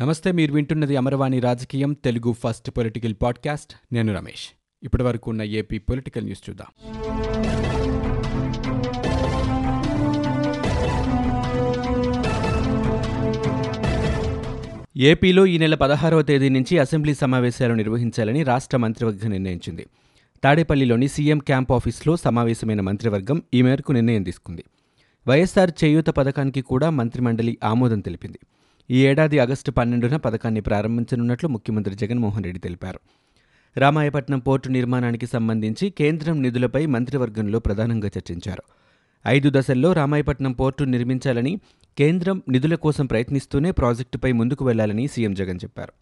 నమస్తే మీరు వింటున్నది అమరవాణి రాజకీయం తెలుగు ఫస్ట్ పొలిటికల్ పాడ్కాస్ట్. నేను రమేష్. ఇప్పటి వరకు ఉన్న ఏపీ పొలిటికల్ న్యూస్ చూద్దాం. ఏపీలో ఈ నెల పదహారవ తేదీ నుంచి అసెంబ్లీ సమావేశాలు నిర్వహించాలని రాష్ట్ర మంత్రివర్గం నిర్ణయించింది. తాడేపల్లిలోని సీఎం క్యాంప్ ఆఫీస్లో సమావేశమైన మంత్రివర్గం ఈ మేరకు నిర్ణయం తీసుకుంది. వైఎస్సార్ చేయూత పథకానికి కూడా మంత్రిమండలి ఆమోదం తెలిపింది. ఈ ఏడాది ఆగస్టు పన్నెండున పథకాన్ని ప్రారంభించనున్నట్లు ముఖ్యమంత్రి జగన్మోహన్ రెడ్డి తెలిపారు. రామాయపట్నం పోర్టు నిర్మాణానికి సంబంధించి కేంద్రం నిధులపై మంత్రివర్గంలో ప్రధానంగా చర్చించారు. ఐదు దశల్లో రామాయపట్నం పోర్టు నిర్మించాలని కేంద్రం నిధుల కోసం ప్రయత్నిస్తూనే ప్రాజెక్టుపై ముందుకు వెళ్ళాలని సీఎం జగన్ చెప్పారు.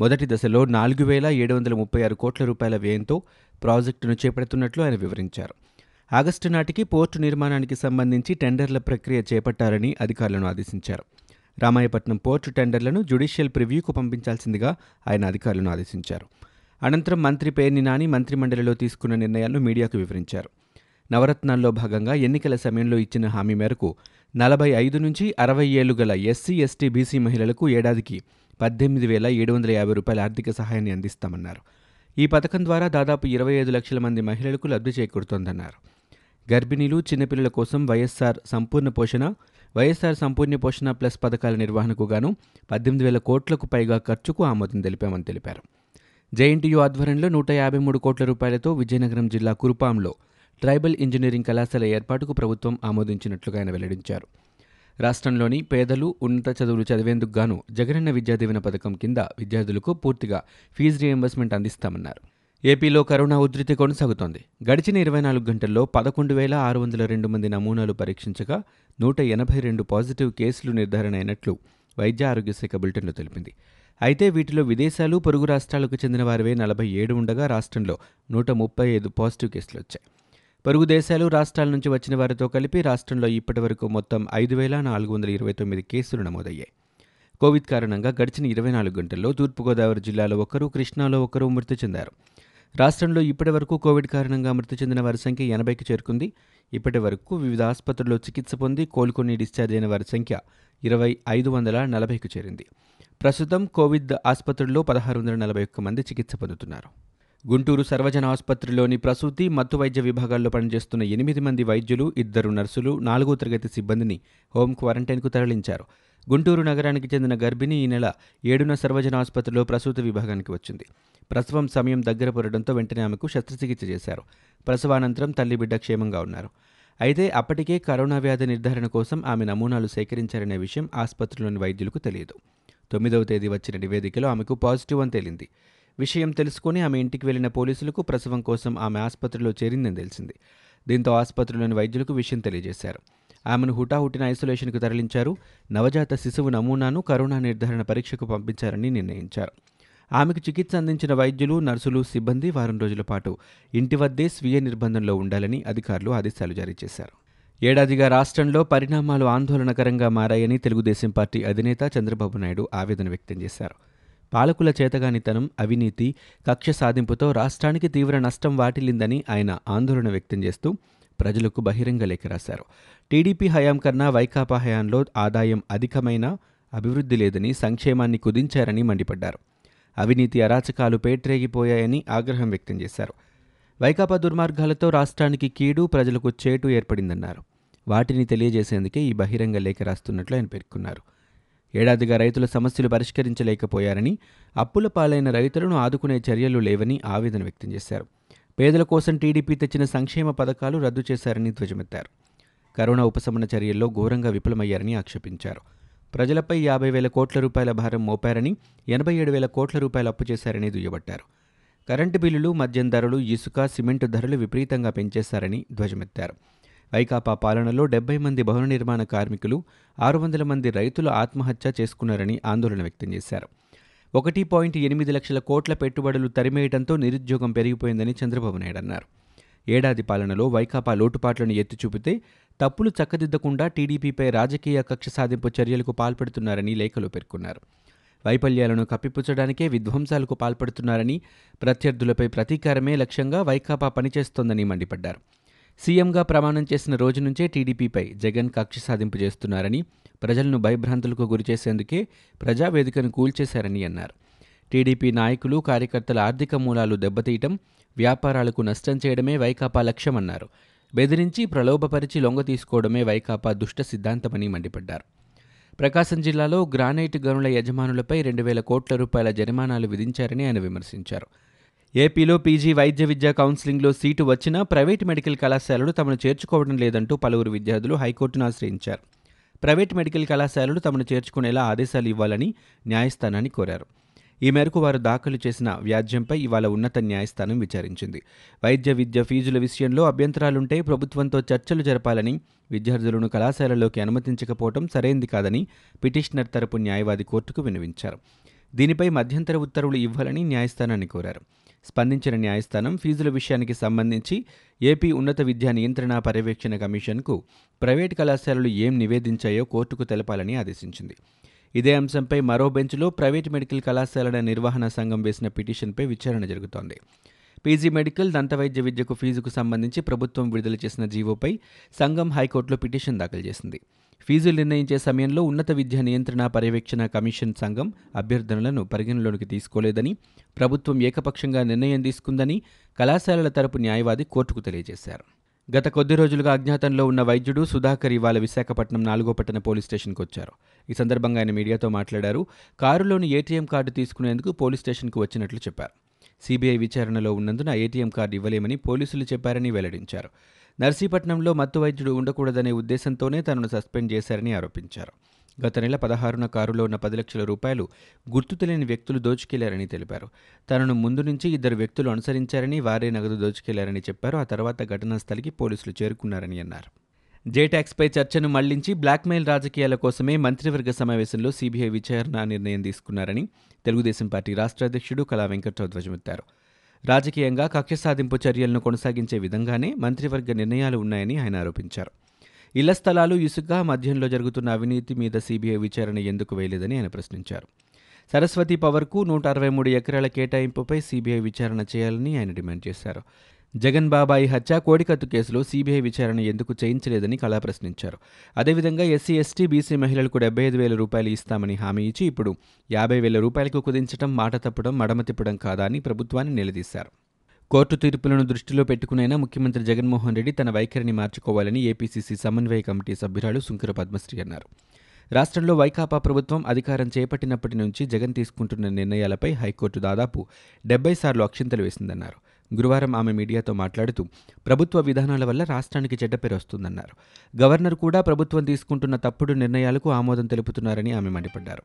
మొదటి దశలో నాలుగు వేల ఏడు వందల ముప్పై ఆరు కోట్ల రూపాయల వ్యయంతో ప్రాజెక్టును చేపడుతున్నట్లు ఆయన వివరించారు. ఆగస్టు నాటికి పోర్టు నిర్మాణానికి సంబంధించి టెండర్ల ప్రక్రియ చేపట్టాలని అధికారులను ఆదేశించారు. రామాయపట్నం పోర్టు టెండర్లను జ్యుడిషియల్ ప్రివ్యూకు పంపించాల్సిందిగా ఆయన అధికారులను ఆదేశించారు. అనంతరం మంత్రి పేర్ని నాని మంత్రిమండలిలో తీసుకున్న నిర్ణయాలను మీడియాకు వివరించారు. నవరత్నాల్లో భాగంగా ఎన్నికల సమయంలో ఇచ్చిన హామీ మేరకు నలభై ఐదు నుంచి అరవై ఏళ్ళు గల ఎస్సీ ఎస్టీ బీసీ మహిళలకు ఏడాదికి పద్దెనిమిది వేల ఏడు వందల యాభై రూపాయల ఆర్థిక సహాయాన్ని అందిస్తామన్నారు. ఈ పథకం ద్వారా దాదాపు ఇరవై ఐదు లక్షల మంది మహిళలకు లబ్ధి చేకూరుతోందన్నారు. గర్భిణీలు చిన్నపిల్లల కోసం వైఎస్సార్ సంపూర్ణ పోషణ వైఎస్ఆర్ సంపూర్ణ పోషణ ప్లస్ పథకాల నిర్వహణకు గాను పద్దెనిమిది వేల కోట్లకు పైగా ఖర్చుకు ఆమోదం తెలిపామని తెలిపారు. జేఎన్టీయూ ఆధ్వర్యంలో నూట యాభై మూడు కోట్ల రూపాయలతో విజయనగరం జిల్లా కురుపాంలో ట్రైబల్ ఇంజనీరింగ్ కళాశాల ఏర్పాటుకు ప్రభుత్వం ఆమోదించినట్లుగా ఆయన వెల్లడించారు. రాష్ట్రంలోని పేదలు ఉన్నత చదువులు చదివేందుకు గాను జగనన్న విద్యా దీవెన పథకం కింద విద్యార్థులకు పూర్తిగా ఫీజు రియంబర్స్మెంట్ అందిస్తామన్నారు. ఏపీలో కరోనా ఉధృతి కొనసాగుతోంది. గడిచిన ఇరవై నాలుగు గంటల్లో పదకొండు వేల ఆరు వందల రెండు మంది నమూనాలు పరీక్షించగా నూట ఎనభై రెండు పాజిటివ్ కేసులు నిర్ధారణ అయినట్లు వైద్య ఆరోగ్య శాఖ బులెటిన్లో తెలిపింది. అయితే వీటిలో విదేశాలు పొరుగు రాష్ట్రాలకు చెందిన వారివే నలభై ఏడు ఉండగా రాష్ట్రంలో నూట ముప్పై ఐదు పాజిటివ్ కేసులు వచ్చాయి. పొరుగు దేశాలు రాష్ట్రాల నుంచి వచ్చిన వారితో కలిపి రాష్ట్రంలో ఇప్పటి వరకు మొత్తం ఐదు వేల నాలుగు వందల ఇరవై తొమ్మిది కేసులు నమోదయ్యాయి. కోవిడ్ కారణంగా గడిచిన ఇరవై నాలుగు గంటల్లో తూర్పుగోదావరి జిల్లాలో ఒకరు కృష్ణాలో ఒకరు మృతి చెందారు. రాష్ట్రంలో ఇప్పటి వరకు కోవిడ్ కారణంగా మృతి చెందిన వారి సంఖ్య ఎనభైకి చేరుకుంది. ఇప్పటి వరకు వివిధ ఆసుపత్రుల్లో చికిత్స పొంది కోలుకొని డిశ్చార్జ్ అయిన వారి సంఖ్య ఇరవై ఐదు వందల నలభైకి చేరింది. ప్రస్తుతం కోవిడ్ ఆసుపత్రుల్లో పదహారు వందల నలభై ఒక్క మంది చికిత్స పొందుతున్నారు. గుంటూరు సర్వజన ఆసుపత్రిలోని ప్రసూతి మత్తు వైద్య విభాగాల్లో పనిచేస్తున్న ఎనిమిది మంది వైద్యులు ఇద్దరు నర్సులు నాలుగో తరగతి సిబ్బందిని హోం క్వారంటైన్కు తరలించారు. గుంటూరు నగరానికి చెందిన గర్భిణి ఈ నెల ఏడున సర్వజన ఆసుపత్రిలో ప్రసూతి విభాగానికి వచ్చింది. ప్రసవం సమయం దగ్గర పడడంతో వెంటనే ఆమెకు శస్త్రచికిత్స చేశారు. ప్రసవానంతరం తల్లి బిడ్డ క్షేమంగా ఉన్నారు. అయితే అప్పటికే కరోనా వ్యాధి నిర్ధారణ కోసం ఆమె నమూనాలు సేకరించారనే విషయం ఆసుపత్రిలోని వైద్యులకు తెలియదు. తొమ్మిదవ తేదీ వచ్చిన నివేదికలో ఆమెకు పాజిటివ్ అని తేలింది. విషయం తెలుసుకుని ఆమె ఇంటికి వెళ్ళిన పోలీసులకు ప్రసవం కోసం ఆమె ఆసుపత్రిలో చేరిందని తెలిసింది. దీంతో ఆసుపత్రిలోని వైద్యులకు విషయం తెలియజేశారు. ఆమెను హుటాహుటిన ఐసోలేషన్కు తరలించారు. నవజాత శిశువు నమూనాను కరోనా నిర్ధారణ పరీక్షకు పంపించారని నిర్ణయించారు. ఆమెకు చికిత్స అందించిన వైద్యులు నర్సులు సిబ్బంది వారం రోజుల పాటు ఇంటి వద్దే స్వీయ నిర్బంధంలో ఉండాలని అధికారులు ఆదేశాలు జారీ చేశారు. ఏడాదిగా రాష్ట్రంలో పరిణామాలు ఆందోళనకరంగా మారాయని తెలుగుదేశం పార్టీ అధినేత చంద్రబాబు నాయుడు ఆవేదన వ్యక్తం చేశారు. పాలకుల చేతగానితనం అవినీతి కక్ష సాధింపుతో రాష్ట్రానికి తీవ్ర నష్టం వాటిల్లిందని ఆయన ఆందోళన వ్యక్తం చేస్తూ ప్రజలకు బహిరంగ లేఖ రాశారు. టీడీపీ హయాం కన్నా వైకాపా హయాంలో ఆదాయం అధికమైన అభివృద్ధి లేదని సంక్షేమాన్ని కుదించారని మండిపడ్డారు. అవినీతి అరాచకాలు పేట్రేగిపోయాయని ఆగ్రహం వ్యక్తం చేశారు. వైకాపా దుర్మార్గాలతో రాష్ట్రానికి కీడు ప్రజలకు చేటు ఏర్పడిందన్నారు. వాటిని తెలియజేసేందుకే ఈ బహిరంగ లేఖ రాస్తున్నట్లు ఆయన పేర్కొన్నారు. ఏడాదిగా రైతుల సమస్యలు పరిష్కరించలేకపోయారని అప్పుల పాలైన రైతులను ఆదుకునే చర్యలు లేవని ఆవేదన వ్యక్తం చేశారు. పేదల కోసం టీడీపీ తెచ్చిన సంక్షేమ పథకాలు రద్దు చేశారని ధ్వజమెత్తారు. కరోనా ఉపశమన చర్యల్లో ఘోరంగా విఫలమయ్యారని ఆక్షేపించారు. ప్రజలపై యాభై వేల కోట్ల రూపాయల భారం మోపారని ఎనభై ఏడు వేల కోట్ల రూపాయలు అప్పు చేశారని దుయ్యబట్టారు. కరెంటు బిల్లులు మద్యం ధరలు ఇసుక సిమెంటు ధరలు విపరీతంగా పెంచేశారని ధ్వజమెత్తారు. వైకాపా పాలనలో డెబ్బై మంది భవన నిర్మాణ కార్మికులు ఆరు వందల మంది రైతులు ఆత్మహత్య చేసుకున్నారని ఆందోళన వ్యక్తం చేశారు. ఒకటి పాయింట్ ఎనిమిది లక్షల కోట్ల పెట్టుబడులు తరిమేయడంతో నిరుద్యోగం పెరిగిపోయిందని చంద్రబాబు నాయుడు అన్నారు. ఏడాది పాలనలో వైకాపా లోటుపాట్లను ఎత్తి చూపితే తప్పులు చక్కదిద్దకుండా టీడీపీపై రాజకీయ కక్ష సాధింపు చర్యలకు పాల్పడుతున్నారని లేఖలో పేర్కొన్నారు. వైఫల్యాలను కప్పిపుచ్చడానికే విధ్వంసాలకు పాల్పడుతున్నారని ప్రత్యర్థులపై ప్రతీకారమే లక్ష్యంగా వైకాపా పనిచేస్తోందని మండిపడ్డారు. సీఎంగా ప్రమాణం చేసిన రోజు నుంచే టీడీపీపై జగన్ కక్ష సాధింపు చేస్తున్నారని ప్రజలను భయభ్రాంతులకు గురిచేసేందుకే ప్రజావేదికను కూల్చేశారని అన్నారు. టీడీపీ నాయకులు కార్యకర్తల ఆర్థిక మూలాలు దెబ్బతీయటం వ్యాపారాలకు నష్టం చేయడమే వైకాపా లక్ష్యమన్నారు. బెదిరించి ప్రలోభపరిచి లొంగ తీసుకోవడమే వైకాపా దుష్ట సిద్ధాంతమని మండిపడ్డారు. ప్రకాశం జిల్లాలో గ్రానైట్ గనుల యజమానులపై రెండు వేల కోట్ల రూపాయల జరిమానాలు విధించారని ఆయన విమర్శించారు. ఏపీలో పీజీ వైద్య విద్యా కౌన్సిలింగ్లో సీటు వచ్చినా ప్రైవేట్ మెడికల్ కళాశాలలు తమను చేర్చుకోవడం లేదంటూ పలువురు విద్యార్థులు హైకోర్టును ఆశ్రయించారు. ప్రైవేట్ మెడికల్ కళాశాలలు తమను చేర్చుకునేలా ఆదేశాలు ఇవ్వాలని న్యాయస్థానాన్ని కోరారు. ఈ మేరకు వారు దాఖలు చేసిన వ్యాజ్యంపై ఇవాళ ఉన్నత న్యాయస్థానం విచారించింది. వైద్య విద్య ఫీజుల విషయంలో అభ్యంతరాలుంటే ప్రభుత్వంతో చర్చలు జరపాలని విద్యార్థులను కళాశాలలోకి అనుమతించకపోవడం సరైంది కాదని పిటిషనర్ తరపు న్యాయవాది కోర్టుకు విన్నవించారు. దీనిపై మధ్యంతర ఉత్తర్వులు ఇవ్వాలని న్యాయస్థానాన్ని కోరారు. స్పందించిన న్యాయస్థానం ఫీజుల విషయానికి సంబంధించి ఏపీ ఉన్నత విద్యా నియంత్రణ పర్యవేక్షణ కమిషన్కు ప్రైవేట్ కళాశాలలు ఏం నివేదించాయో కోర్టుకు తెలపాలని ఆదేశించింది. ఇదే అంశంపై మరో బెంచ్లో ప్రైవేట్ మెడికల్ కళాశాలల నిర్వహణ సంఘం వేసిన పిటిషన్పై విచారణ జరుగుతోంది. పీజీ మెడికల్ దంతవైద్య విద్యకు ఫీజుకు సంబంధించి ప్రభుత్వం విడుదల చేసిన జీవోపై సంఘం హైకోర్టులో పిటిషన్ దాఖలు చేసింది. ఫీజులు నిర్ణయించే సమయంలో ఉన్నత విద్యా నియంత్రణ పర్యవేక్షణ కమిషన్ సంఘం అభ్యర్థనలను పరిగణలోకి తీసుకోలేదని ప్రభుత్వం ఏకపక్షంగా నిర్ణయం తీసుకుందని కళాశాలల తరపు న్యాయవాది కోర్టుకు తెలియజేశారు. గత కొద్ది రోజులుగా అజ్ఞాతంలో ఉన్న వైద్యుడు సుధాకర్ ఇవాళ విశాఖపట్నం నాలుగో పట్టణ పోలీస్ స్టేషన్కు వచ్చారు ఈ సందర్భంగా ఆయన మీడియాతో మాట్లాడారు. కారులోని ఏటీఎం కార్డు తీసుకునేందుకు పోలీస్ స్టేషన్కు వచ్చినట్లు చెప్పారు. సీబీఐ విచారణలో ఉన్నందున ఏటీఎం కార్డు ఇవ్వలేమని పోలీసులు చెప్పారని వెల్లడించారు. నర్సీపట్నంలో మత్తు వైద్యుడు ఉండకూడదనే ఉద్దేశంతోనే తనను సస్పెండ్ చేశారని ఆరోపించారు. గత నెల పదహారున కారులో ఉన్న పది లక్షల రూపాయలు గుర్తు తెలియని వ్యక్తులు దోచుకెళ్ళారని తెలిపారు. తనను ముందు నుంచి ఇద్దరు వ్యక్తులు అనుసరించారని వారే నగదు దోచుకెళ్ళారని చెప్పారు. ఆ తర్వాత ఘటనా స్థలికి పోలీసులు చేరుకున్నారని అన్నారు. జేటాక్స్పై చర్చను మళ్ళించి బ్లాక్మెయిల్ రాజకీయాల కోసమే మంత్రివర్గ సమావేశంలో సీబీఐ విచారణ నిర్ణయం తీసుకున్నారని తెలుగుదేశం పార్టీ రాష్ట్ర అధ్యక్షుడు కళా వెంకట్రావు ధ్వజమెత్తారు. రాజకీయంగా కక్ష సాధింపు చర్యలను కొనసాగించే విధంగానే మంత్రివర్గ నిర్ణయాలు ఉన్నాయని ఆయన ఆరోపించారు. ఇళ్ళ స్థలాలు ఇసుక మధ్యంలో జరుగుతున్న అవినీతి మీద సీబీఐ విచారణ ఎందుకు వేయలేదని ఆయన ప్రశ్నించారు. సరస్వతి పవర్కు నూట అరవై మూడు ఎకరాల కేటాయింపుపై సీబీఐ విచారణ చేయాలని ఆయన డిమాండ్ చేశారు. జగన్ బాబాయి హత్య కోడికత్తు కేసులో సీబీఐ విచారణ ఎందుకు చేయించలేదని కళా ప్రశ్నించారు. అదేవిధంగా ఎస్సీ ఎస్టీ బీసీ మహిళలకు డెబ్బై ఐదు వేల రూపాయలు ఇస్తామని హామీ ఇచ్చి ఇప్పుడు యాభై వేల రూపాయలకు కుదించడం మాట తప్పడం మడమ తిప్పడం కాదా అని ప్రభుత్వాన్ని నిలదీశారు. కోర్టు తీర్పులను దృష్టిలో పెట్టుకునైనా ముఖ్యమంత్రి జగన్మోహన్ రెడ్డి తన వైఖరిని మార్చుకోవాలని ఏపీసీసీ సమన్వయ కమిటీ సభ్యురాలు సుంకర పద్మశ్రీ అన్నారు. రాష్ట్రంలో వైకాపా ప్రభుత్వం అధికారం చేపట్టినప్పటి నుంచి జగన్ తీసుకుంటున్న నిర్ణయాలపై హైకోర్టు దాదాపు డెబ్బై సార్లు అక్షింతలు వేసిందన్నారు. గురువారం ఆమె మీడియాతో మాట్లాడుతూ ప్రభుత్వ విధానాల వల్ల రాష్ట్రానికి చెడ్డ పేరు వస్తుందన్నారు. గవర్నర్ కూడా ప్రభుత్వం తీసుకుంటున్న తప్పుడు నిర్ణయాలకు ఆమోదం తెలుపుతున్నారని ఆమె మండిపడ్డారు.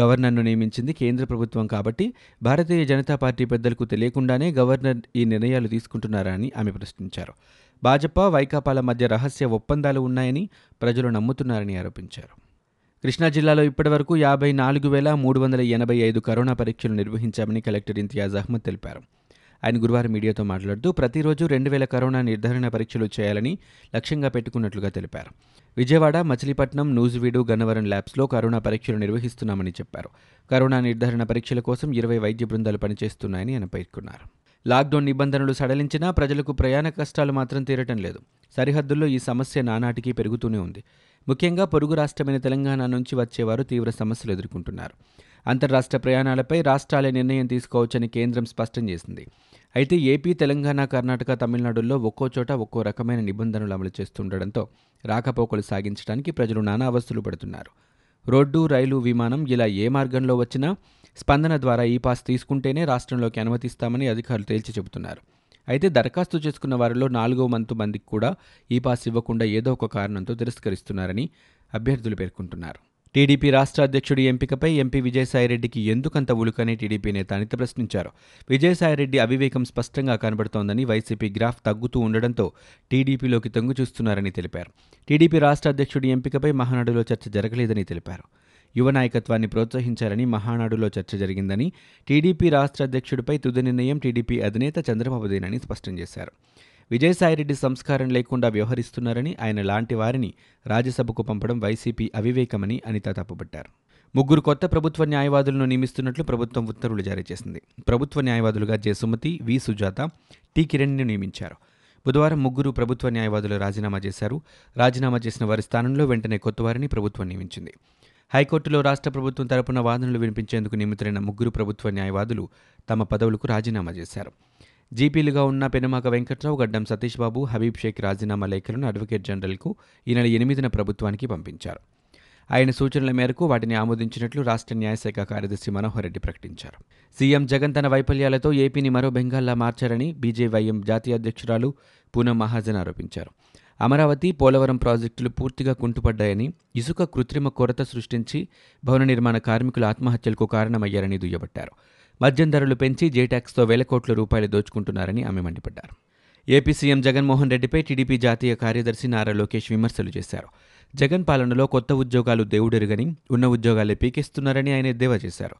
గవర్నర్ను నియమించింది కేంద్ర ప్రభుత్వం కాబట్టి భారతీయ జనతా పార్టీ పెద్దలకు తెలియకుండానే గవర్నర్ ఈ నిర్ణయాలు తీసుకుంటున్నారా అని ఆమె ప్రశ్నించారు. భాజపా వైకాపాల మధ్య రహస్య ఒప్పందాలు ఉన్నాయని ప్రజలు నమ్ముతున్నారని ఆరోపించారు. కృష్ణా జిల్లాలో ఇప్పటివరకు యాభై నాలుగు వేల మూడు వందల ఎనభై ఐదు కరోనా పరీక్షలు నిర్వహించామని కలెక్టర్ ఇంతియాజ్ అహ్మద్ తెలిపారు. ఆయన గురువారం మీడియాతో మాట్లాడుతూ ప్రతిరోజు రెండు వేల కరోనా నిర్ధారణ పరీక్షలు చేయాలని లక్ష్యంగా పెట్టుకున్నట్లుగా తెలిపారు. విజయవాడ మచిలీపట్నం నూజివీడు గన్నవరం ల్యాబ్స్లో కరోనా పరీక్షలు నిర్వహిస్తున్నామని చెప్పారు. కరోనా నిర్ధారణ పరీక్షల కోసం ఇరవై వైద్య బృందాలు పనిచేస్తున్నాయని ఆయన పేర్కొన్నారు. లాక్డౌన్ నిబంధనలు సడలించినా ప్రజలకు ప్రయాణ కష్టాలు మాత్రం తీరటం లేదు. సరిహద్దుల్లో ఈ సమస్య నానాటికి పెరుగుతూనే ఉంది. ముఖ్యంగా పొరుగు రాష్ట్రమైన తెలంగాణ నుంచి వచ్చేవారు తీవ్ర సమస్యలు ఎదుర్కొంటున్నారు. అంతర్రాష్ట్ర ప్రయాణాలపై రాష్ట్రాలే నిర్ణయం తీసుకోవచ్చని కేంద్రం స్పష్టం చేసింది. అయితే ఏపీ తెలంగాణ కర్ణాటక తమిళనాడుల్లో ఒక్కో చోట ఒక్కో రకమైన నిబంధనలు అమలు చేస్తుండటంతో రాకపోకలు సాగించడానికి ప్రజలు నానా అవస్థలు పడుతున్నారు. రోడ్డు రైలు విమానం ఇలా ఏ మార్గంలో వచ్చినా స్పందన ద్వారా ఈ పాస్ తీసుకుంటేనే రాష్ట్రంలోకి అనుమతిస్తామని అధికారులు తేల్చి చెబుతున్నారు. అయితే దరఖాస్తు చేసుకున్న వారిలో నాలుగో వంతు మందికి కూడా ఈ పాస్ ఇవ్వకుండా ఏదో ఒక కారణంతో తిరస్కరిస్తున్నారని అభ్యర్థులు పేర్కొంటున్నారు. టీడీపీ రాష్ట్ర అధ్యక్షుడి ఎంపికపై ఎంపీ విజయసాయిరెడ్డికి ఎందుకంత ఉలుకని టీడీపీ నేత అనిత ప్రశ్నించారు. విజయసాయిరెడ్డి అవివేకం స్పష్టంగా కనబడుతోందని వైసీపీ గ్రాఫ్ తగ్గుతూ ఉండడంతో టీడీపీలోకి తొంగు చూస్తున్నారని తెలిపారు. టీడీపీ రాష్ట్ర అధ్యక్షుడి ఎంపికపై మహానాడులో చర్చ జరగలేదని తెలిపారు. యువ నాయకత్వాన్ని ప్రోత్సహించాలని మహానాడులో చర్చ జరిగిందని టీడీపీ రాష్ట్ర అధ్యక్షుడిపై తుది నిర్ణయం టీడీపీ అధినేత చంద్రబాబుదేనని స్పష్టం చేశారు. విజయసాయిరెడ్డి సంస్కారం లేకుండా వ్యవహరిస్తున్నారని ఆయన లాంటి వారిని రాజ్యసభకు పంపడం వైసీపీ అవివేకమని అనిత తప్పుపట్టారు. ముగ్గురు కొత్త ప్రభుత్వ న్యాయవాదులను నియమిస్తున్నట్లు ప్రభుత్వం ఉత్తర్వులు జారీ చేసింది. ప్రభుత్వ న్యాయవాదులుగా J Sumathi V. Sujatha T. కిరణ్ని నియమించారు. బుధవారం ముగ్గురు ప్రభుత్వ న్యాయవాదులు రాజీనామా చేశారు. రాజీనామా చేసిన వారి స్థానంలో వెంటనే కొత్త వారిని ప్రభుత్వం నియమించింది. హైకోర్టులో రాష్ట్ర ప్రభుత్వం తరపున వాదనలు వినిపించేందుకు నియమితులైన ముగ్గురు ప్రభుత్వ న్యాయవాదులు తమ పదవులకు రాజీనామా చేశారు. జీపీలుగా ఉన్న పెనుమాక వెంకట్రావు గడ్డం సతీష్ బాబు హబీబ్ షేక్ రాజీనామా లేఖలను అడ్వకేట్ జనరల్కు ఈ నెల ఎనిమిదిన ప్రభుత్వానికి పంపించారు. ఆయన సూచనల మేరకు వాటిని ఆమోదించినట్లు రాష్ట్ర న్యాయశాఖ కార్యదర్శి మనోహర్ రెడ్డి ప్రకటించారు. సీఎం జగన్ తన వైఫల్యాలతో ఏపీని మరో బెంగాల్లా మార్చారని బీజేవైఎం జాతీయ అధ్యక్షురాలు పూనం మహాజన్ ఆరోపించారు. అమరావతి పోలవరం ప్రాజెక్టులు పూర్తిగా కుంటుపడ్డాయని ఇసుక కృత్రిమ కొరత సృష్టించి భవన నిర్మాణ కార్మికుల ఆత్మహత్యలకు కారణమయ్యారని దుయ్యబట్టారు. మద్యం ధరలు పెంచి జేటాక్స్తో వేల కోట్ల రూపాయలు దోచుకుంటున్నారని ఆమె మండిపడ్డారు. ఏపీ సీఎం జగన్మోహన్ రెడ్డిపై టీడీపీ జాతీయ కార్యదర్శి నారా లోకేష్ విమర్శలు చేశారు. జగన్ పాలనలో కొత్త ఉద్యోగాలు దేవుడెరుగని ఉన్న ఉద్యోగాలే పీకేస్తున్నారని ఆయన ఎద్దేవా చేశారు.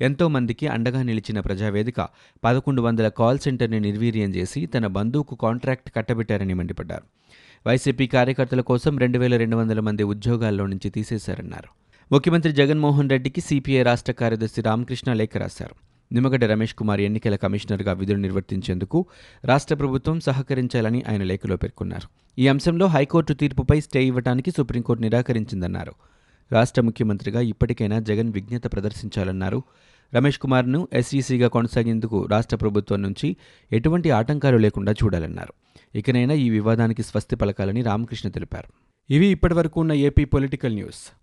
ఎంతో మందికి అండగా నిలిచిన ప్రజావేదిక పదకొండు వందల కాల్ సెంటర్ని నిర్వీర్యం చేసి తన బంధువుకు కాంట్రాక్ట్ కట్టబెట్టారని మండిపడ్డారు. వైసీపీ కార్యకర్తల కోసం రెండు వేల రెండు వందల మంది ఉద్యోగాల్లో నుంచి తీసేశారన్నారు. ముఖ్యమంత్రి జగన్మోహన్ రెడ్డికి సిపిఐ రాష్ట్ర కార్యదర్శి రామకృష్ణ లేఖ రాశారు. నిమ్మగడ్డ రమేష్ కుమార్ ఎన్నికల కమిషనర్గా విధులు నిర్వర్తించేందుకు రాష్ట్ర ప్రభుత్వం సహకరించాలని ఆయన లేఖలో పేర్కొన్నారు. ఈ అంశంలో హైకోర్టు తీర్పుపై స్టే ఇవ్వడానికి సుప్రీంకోర్టు నిరాకరించిందన్నారు. రాష్ట్ర ముఖ్యమంత్రిగా ఇప్పటికైనా జగన్ విజ్ఞత ప్రదర్శించాలన్నారు. రమేష్ కుమార్ను ఎస్ఈసీగా కొనసాగేందుకు రాష్ట్ర ప్రభుత్వం నుంచి ఎటువంటి ఆటంకాలు లేకుండా చూడాలన్నారు. ఇకనైనా ఈ వివాదానికి స్వస్తి పలకాలని రామకృష్ణ తెలిపారు. ఇవి ఇప్పటివరకు ఉన్న ఏపీ పొలిటికల్ న్యూస్.